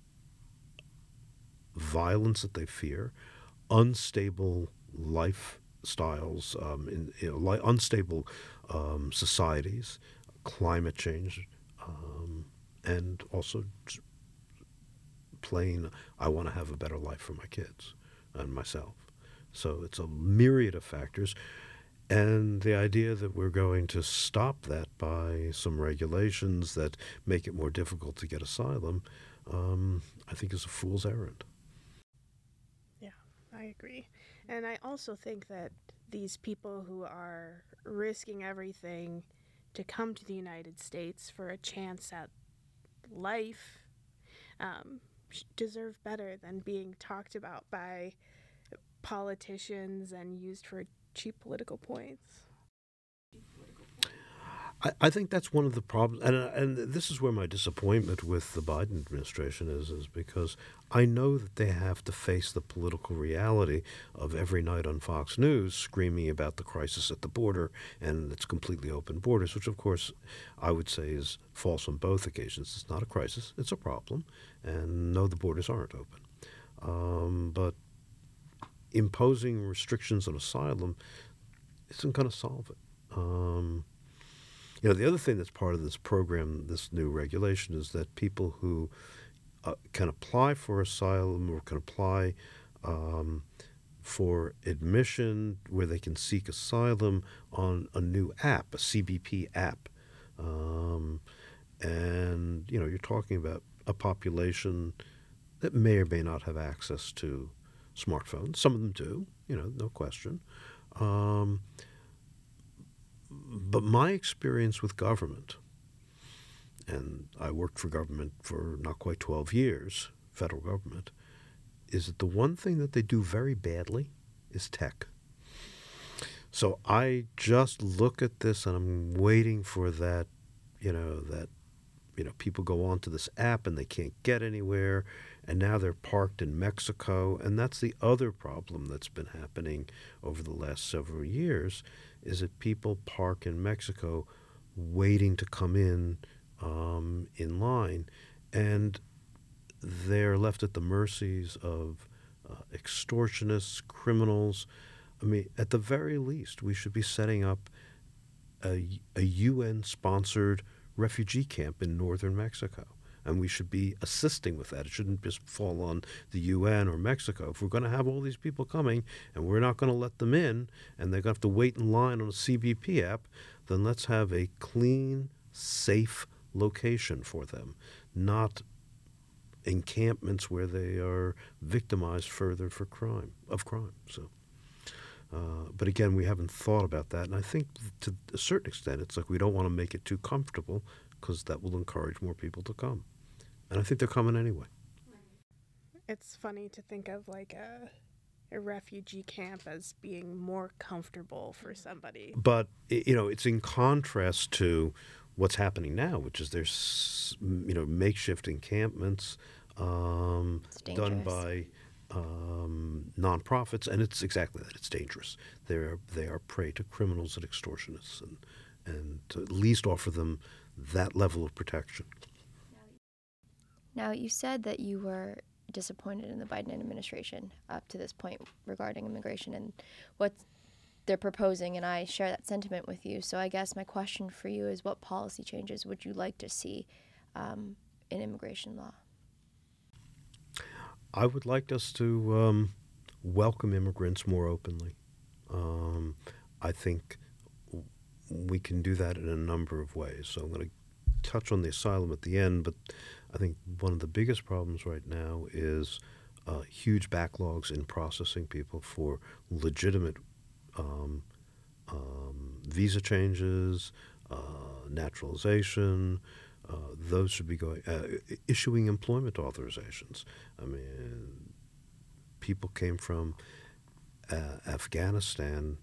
violence that they fear, unstable lifestyles, um, in, li- unstable um, societies, climate change, and also plain, I want to have a better life for my kids and myself. So it's a myriad of factors. And the idea that we're going to stop that by some regulations that make it more difficult to get asylum, um, I think is a fool's errand.
Yeah, I agree. And I also think that these people who are risking everything to come to the United States for a chance at life um, deserve better than being talked about by politicians and used for cheap political points.
I, I think that's one of the problems, and and this is where my disappointment with the Biden administration is, is because I know that they have to face the political reality of every night on Fox News screaming about the crisis at the border and its completely open borders, which of course I would say is false on both occasions. It's not a crisis; it's a problem, and no, the borders aren't open. Um, but imposing restrictions on asylum isn't going to solve it. Um, you know, the other thing that's part of this program, this new regulation, is that people who uh, can apply for asylum or can apply um, for admission where they can seek asylum on a new app, a CBP app. Um, and, you know, you're talking about a population that may or may not have access to smartphones. Some of them do, you know, no question. Um, but my experience with government, and I worked for government for not quite 12 years, federal government, is that the one thing that they do very badly is tech. So I just look at this and I'm waiting for that, you know, that, you know, people go onto this app and they can't get anywhere and now they're parked in Mexico. And that's the other problem that's been happening over the last several years is that people park in Mexico waiting to come in um, in line, and they're left at the mercies of uh, extortionists, criminals. I mean, at the very least, we should be setting up a, a UN sponsored refugee camp in northern Mexico and we should be assisting with that. It shouldn't just fall on the UN or Mexico. If we're going to have all these people coming and we're not going to let them in and they're going to have to wait in line on a CBP app, then let's have a clean, safe location for them, not encampments where they are victimized further for crime of crime. So. Uh, but again, we haven't thought about that, and I think to a certain extent, it's like we don't want to make it too comfortable because that will encourage more people to come. And I think they're coming anyway.
It's funny to think of like a a refugee camp as being more comfortable for somebody.
But you know, it's in contrast to what's happening now, which is there's you know makeshift encampments um, done by um, nonprofits, and it's exactly that. It's dangerous. They're they are prey to criminals and extortionists, and and to at least offer them that level of protection.
Now, you said that you were disappointed in the Biden administration up to this point regarding immigration and what they're proposing, and I share that sentiment with you. So, I guess my question for you is what policy changes would you like to see um, in immigration law?
I would like us to um, welcome immigrants more openly. Um, I think we can do that in a number of ways. So I'm going to touch on the asylum at the end, but I think one of the biggest problems right now is uh, huge backlogs in processing people for legitimate um, um, visa changes, uh, naturalization, uh, those should be going uh, issuing employment authorizations. I mean, people came from uh, Afghanistan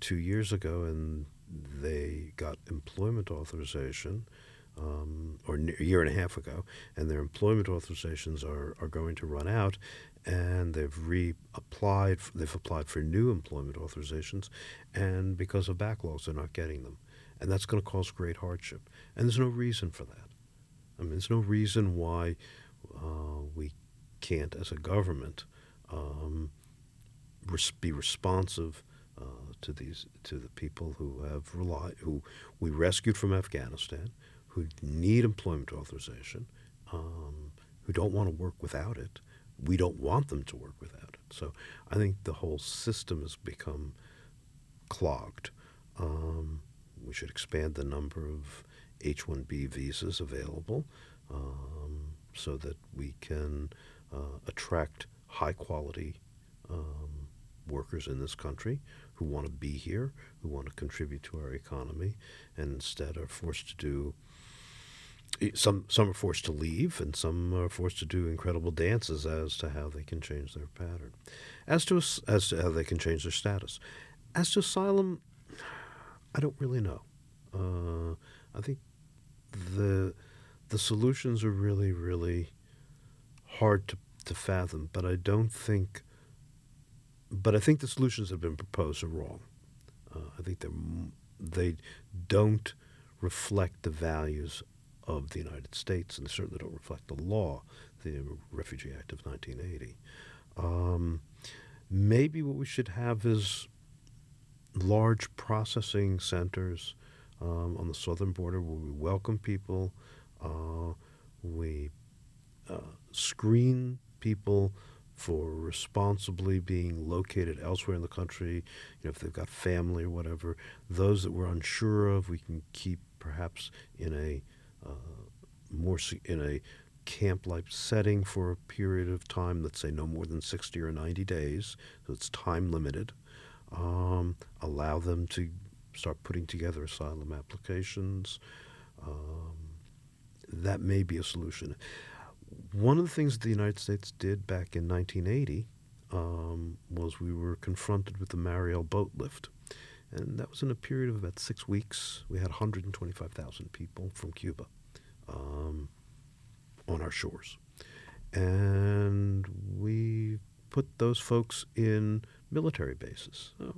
two years ago, and they got employment authorization. Um, or a year and a half ago, and their employment authorizations are, are going to run out, and they've reapplied. They've applied for new employment authorizations, and because of backlogs, they're not getting them and that's going to cause great hardship. And there's no reason for that. I mean, there's no reason why uh, we can't, as a government, um, res- be responsive uh, to these to the people who have relied, who we rescued from Afghanistan, who need employment authorization, um, who don't want to work without it. We don't want them to work without it. So I think the whole system has become clogged. Um, we should expand the number of H 1B visas available um, so that we can uh, attract high quality um, workers in this country who want to be here, who want to contribute to our economy, and instead are forced to do. Some some are forced to leave, and some are forced to do incredible dances as to how they can change their pattern, as to as to how they can change their status. As to asylum, I don't really know. Uh, I think the the solutions are really, really hard to, to fathom, but I don't think. But I think the solutions that have been proposed are wrong. Uh, I think they they don't reflect the values of the United States, and certainly don't reflect the law, the Refugee Act of 1980. Um, maybe what we should have is large processing centers um, on the southern border where we welcome people, uh, we uh, screen people for responsibly being located elsewhere in the country. You know, if they've got family or whatever, those that we're unsure of, we can keep perhaps in a more in a camp-like setting for a period of time. Let's say no more than sixty or ninety days, so it's time limited um, allow them to start putting together asylum applications. Um, that may be a solution. One of the things the United States did back in 1980 um, was we were confronted with the Mariel boat lift. And that was in a period of about six weeks. We had 125,000 people from Cuba um, on our shores. And we put those folks in military bases. So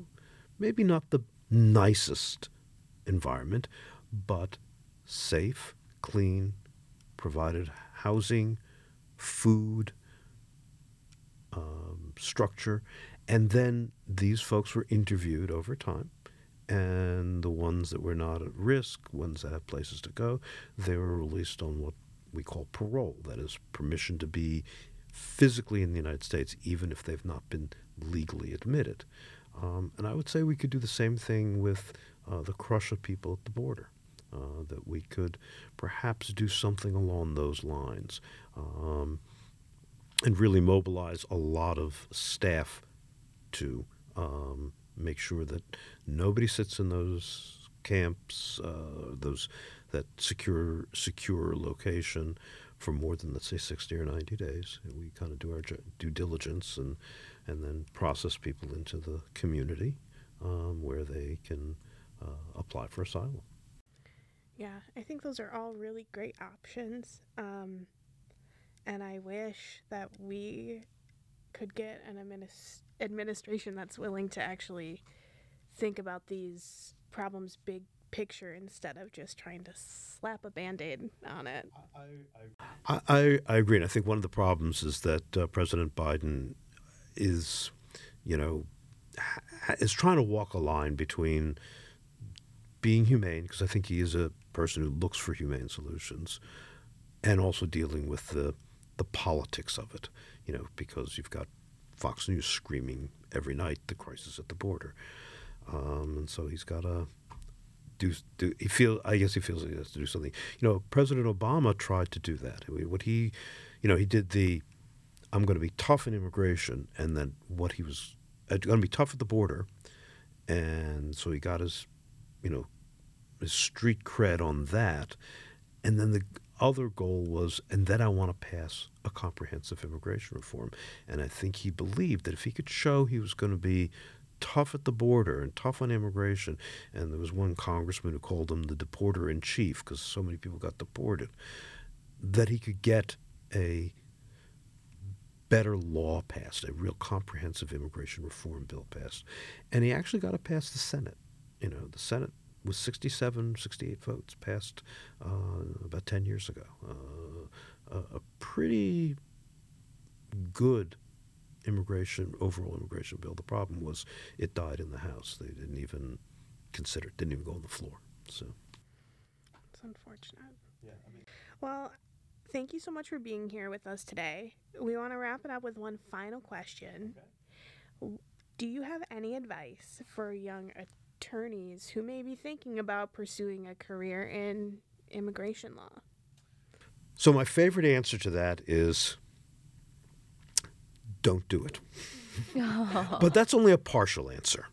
maybe not the nicest environment, but safe, clean, provided housing, food, um, structure. And then these folks were interviewed over time. And the ones that were not at risk, ones that have places to go, they were released on what we call parole that is, permission to be physically in the United States, even if they've not been legally admitted. Um, and I would say we could do the same thing with uh, the crush of people at the border. Uh, that we could perhaps do something along those lines um, and really mobilize a lot of staff to um, make sure that nobody sits in those camps, uh, those that secure secure location for more than let's say 60 or 90 days. We kind of do our due diligence and and then process people into the community um, where they can uh, apply for asylum.
Yeah, I think those are all really great options. Um, and I wish that we could get an administ- administration that's willing to actually think about these problems big picture instead of just trying to slap a band-aid on it.
I, I, I agree. And I think one of the problems is that uh, President Biden is, you know, ha- is trying to walk a line between being humane, because I think he is a person who looks for humane solutions, and also dealing with the the politics of it. You know, because you've got Fox News screaming every night the crisis at the border, um, and so he's got to do, do he feel I guess he feels he has to do something. You know, President Obama tried to do that. What he, you know, he did the I'm going to be tough in immigration, and then what he was uh, going to be tough at the border, and so he got his, you know, his street cred on that, and then the other goal was, and then I want to pass a comprehensive immigration reform, and I think he believed that if he could show he was going to be tough at the border and tough on immigration. And there was one congressman who called him the deporter in chief because so many people got deported. That he could get a better law passed, a real comprehensive immigration reform bill passed. And he actually got it past the Senate. You know, the Senate with 67, 68 votes passed uh, about 10 years ago. Uh, a, a pretty good immigration overall immigration bill. The problem was it died in the House. They didn't even consider it. Didn't even go on the floor. So
it's unfortunate. Yeah. I mean, well, thank you so much for being here with us today. We want to wrap it up with one final question. Okay. Do you have any advice for young attorneys who may be thinking about pursuing a career in immigration law?
So, my favorite answer to that is don't do it. but that's only a partial answer.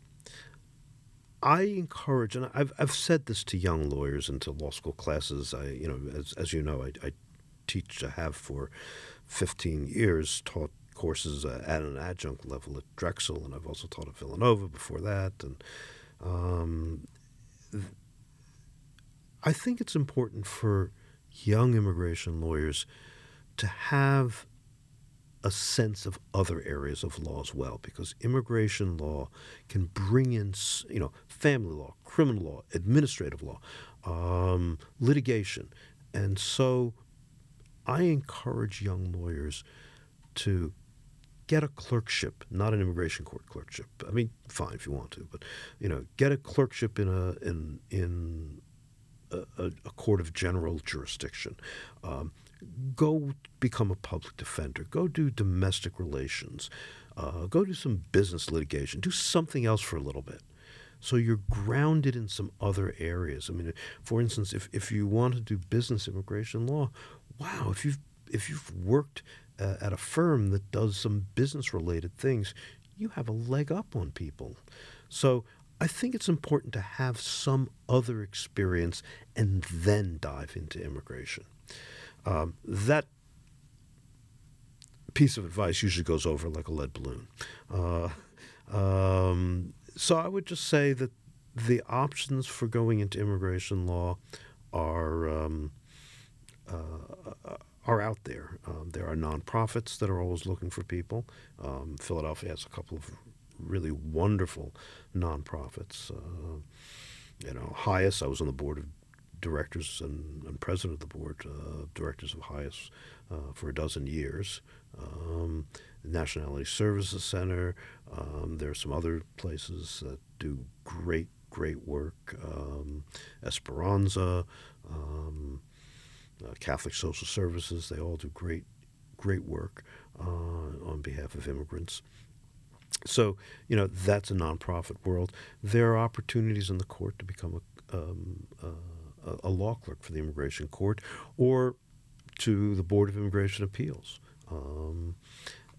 I encourage, and I've, I've said this to young lawyers and to law school classes. I, you know, as, as you know, I, I teach, I have for 15 years taught courses uh, at an adjunct level at Drexel, and I've also taught at Villanova before that. And um, I think it's important for young immigration lawyers to have a sense of other areas of law as well, because immigration law can bring in, you know, family law, criminal law, administrative law, um, litigation, and so I encourage young lawyers to get a clerkship, not an immigration court clerkship. I mean, fine if you want to, but you know, get a clerkship in a in in a, a court of general jurisdiction. Um, go become a public defender. Go do domestic relations. Uh, go do some business litigation. Do something else for a little bit. So you're grounded in some other areas. I mean, for instance, if, if you want to do business immigration law, wow, if you've if you've worked uh, at a firm that does some business related things, you have a leg up on people. So I think it's important to have some other experience and then dive into immigration. Um, that piece of advice usually goes over like a lead balloon. Uh, um, so I would just say that the options for going into immigration law are um, uh, are out there. Um, there are nonprofits that are always looking for people. Um, Philadelphia has a couple of really wonderful nonprofits. Uh, you know, HIAS, I was on the board of directors and, and president of the board uh, directors of HIAS uh, for a dozen years. Um, Nationality Services Center. Um, there are some other places that do great, great work. Um, Esperanza, um, Catholic Social Services, they all do great, great work uh, on behalf of immigrants. So, you know, that's a nonprofit world. There are opportunities in the court to become a, um, uh, a law clerk for the Immigration Court or to the Board of Immigration Appeals. Um,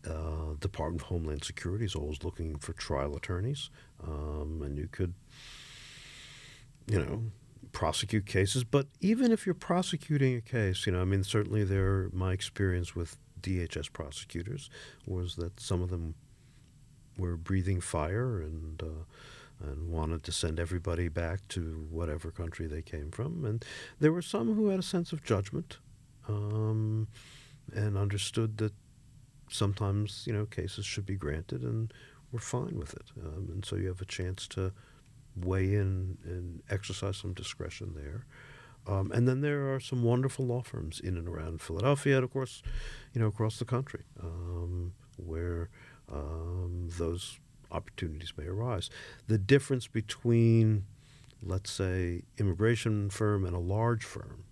uh, Department of Homeland Security is always looking for trial attorneys, um, and you could, you know, prosecute cases. But even if you're prosecuting a case, you know, I mean, certainly there, my experience with DHS prosecutors was that some of them were breathing fire and uh, and wanted to send everybody back to whatever country they came from. And there were some who had a sense of judgment um, and understood that sometimes, you know, cases should be granted, and we're fine with it. Um, and so you have a chance to weigh in and exercise some discretion there. Um, and then there are some wonderful law firms in and around Philadelphia, and of course, you know, across the country, um, where um, those opportunities may arise. The difference between, let's say, immigration firm and a large firm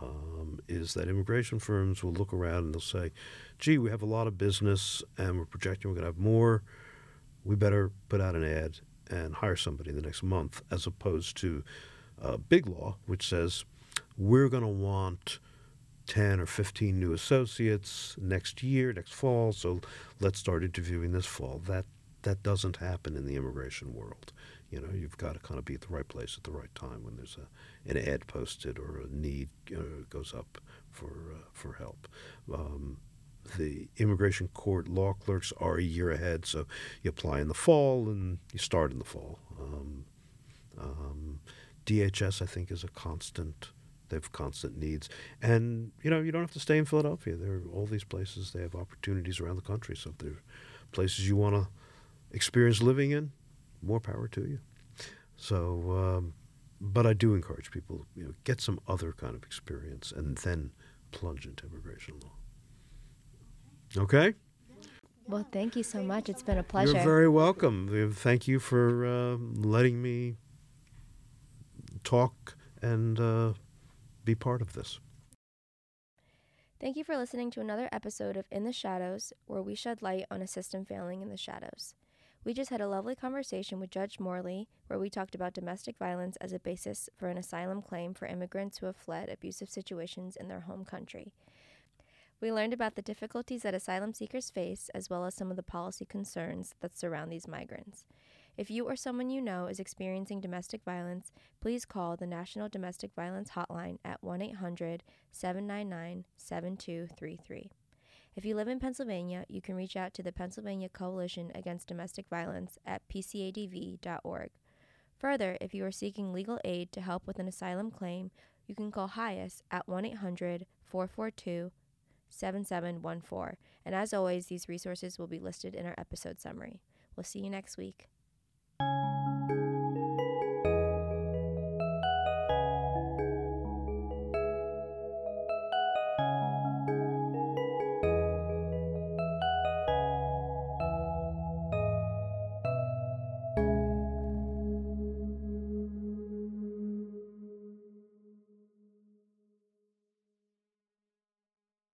um, is that immigration firms will look around and they'll say, "Gee, we have a lot of business, and we're projecting we're going to have more. We better put out an ad and hire somebody the next month," as opposed to uh, big law, which says we're going to want 10 or 15 new associates next year, next fall, so let's start interviewing this fall. That that doesn't happen in the immigration world. You know, you've got to kind of be at the right place at the right time when there's a, an ad posted or a need uh, goes up for uh, for help. Um, the immigration court law clerks are a year ahead, so you apply in the fall and you start in the fall. Um, um, DHS, I think, is a constant. They have constant needs, and you know you don't have to stay in Philadelphia. There are all these places. They have opportunities around the country. So if there are places you want to experience living in, more power to you. So, um, but I do encourage people, you know, get some other kind of experience and then plunge into immigration law. Okay.
Well, thank you so much. It's been a pleasure.
You're very welcome. Thank you for uh, letting me talk and uh, be part of this.
Thank you for listening to another episode of In the Shadows, where we shed light on a system failing in the shadows. We just had a lovely conversation with Judge Morley, where we talked about domestic violence as a basis for an asylum claim for immigrants who have fled abusive situations in their home country. We learned about the difficulties that asylum seekers face, as well as some of the policy concerns that surround these migrants. If you or someone you know is experiencing domestic violence, please call the National Domestic Violence Hotline at 1 800 799 7233. If you live in Pennsylvania, you can reach out to the Pennsylvania Coalition Against Domestic Violence at pcadv.org. Further, if you are seeking legal aid to help with an asylum claim, you can call HIAS at 1 800 442 7714. And as always, these resources will be listed in our episode summary. We'll see you next week.